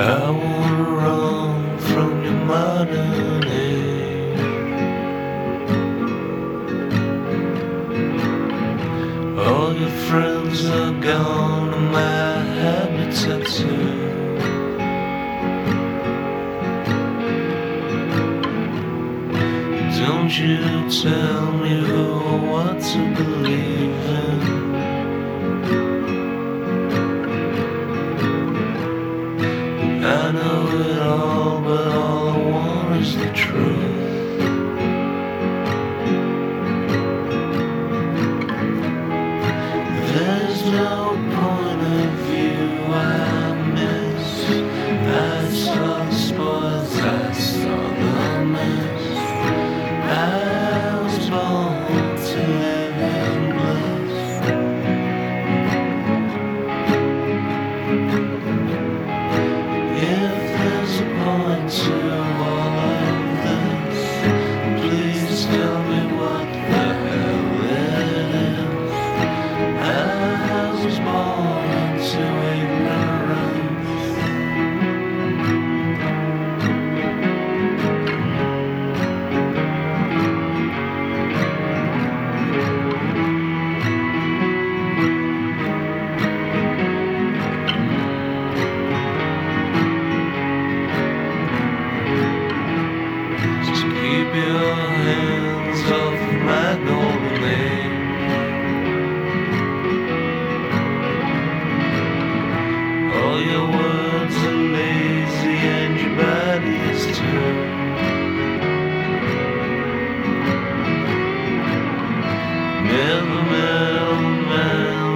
I won't run from your modern age. All your friends are gone, and my habitat's here. Don't you tell me who or what to believe. Thank you.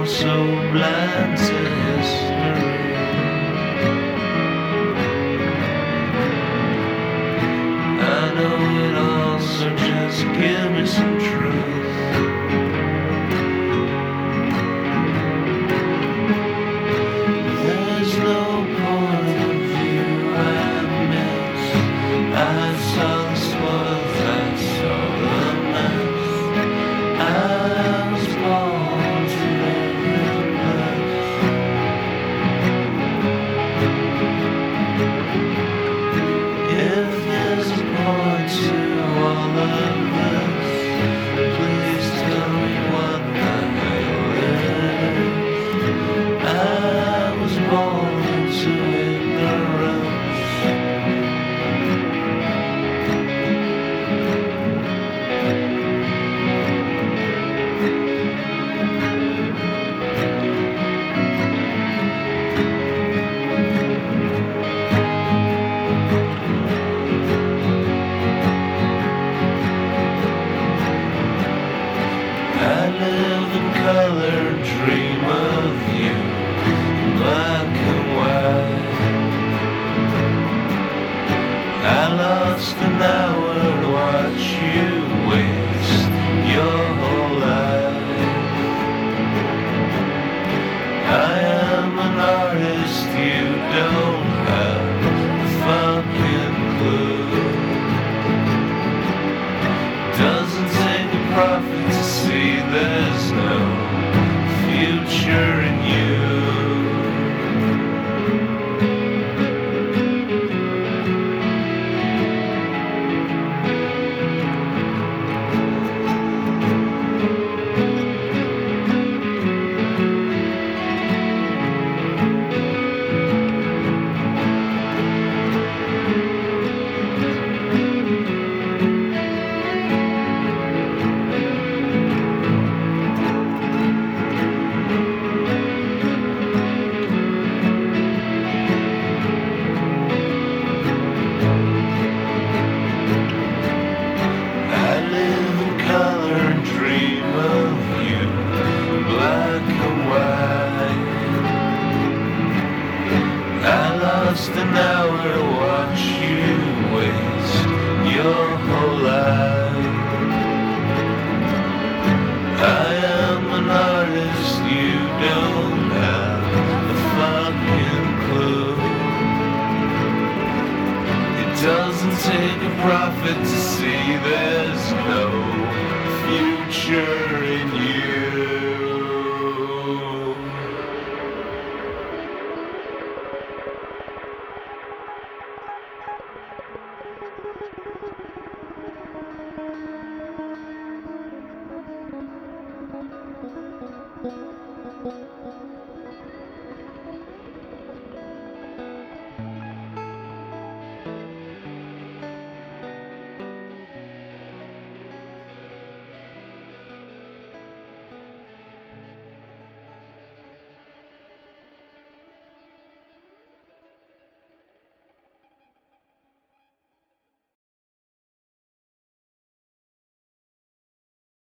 So blind to history. I know it all, so just give me some truth. just an hour to watch you waste your whole life. I am an artist, you don't have a fucking clue. It doesn't take a prophet to see there's no future in you.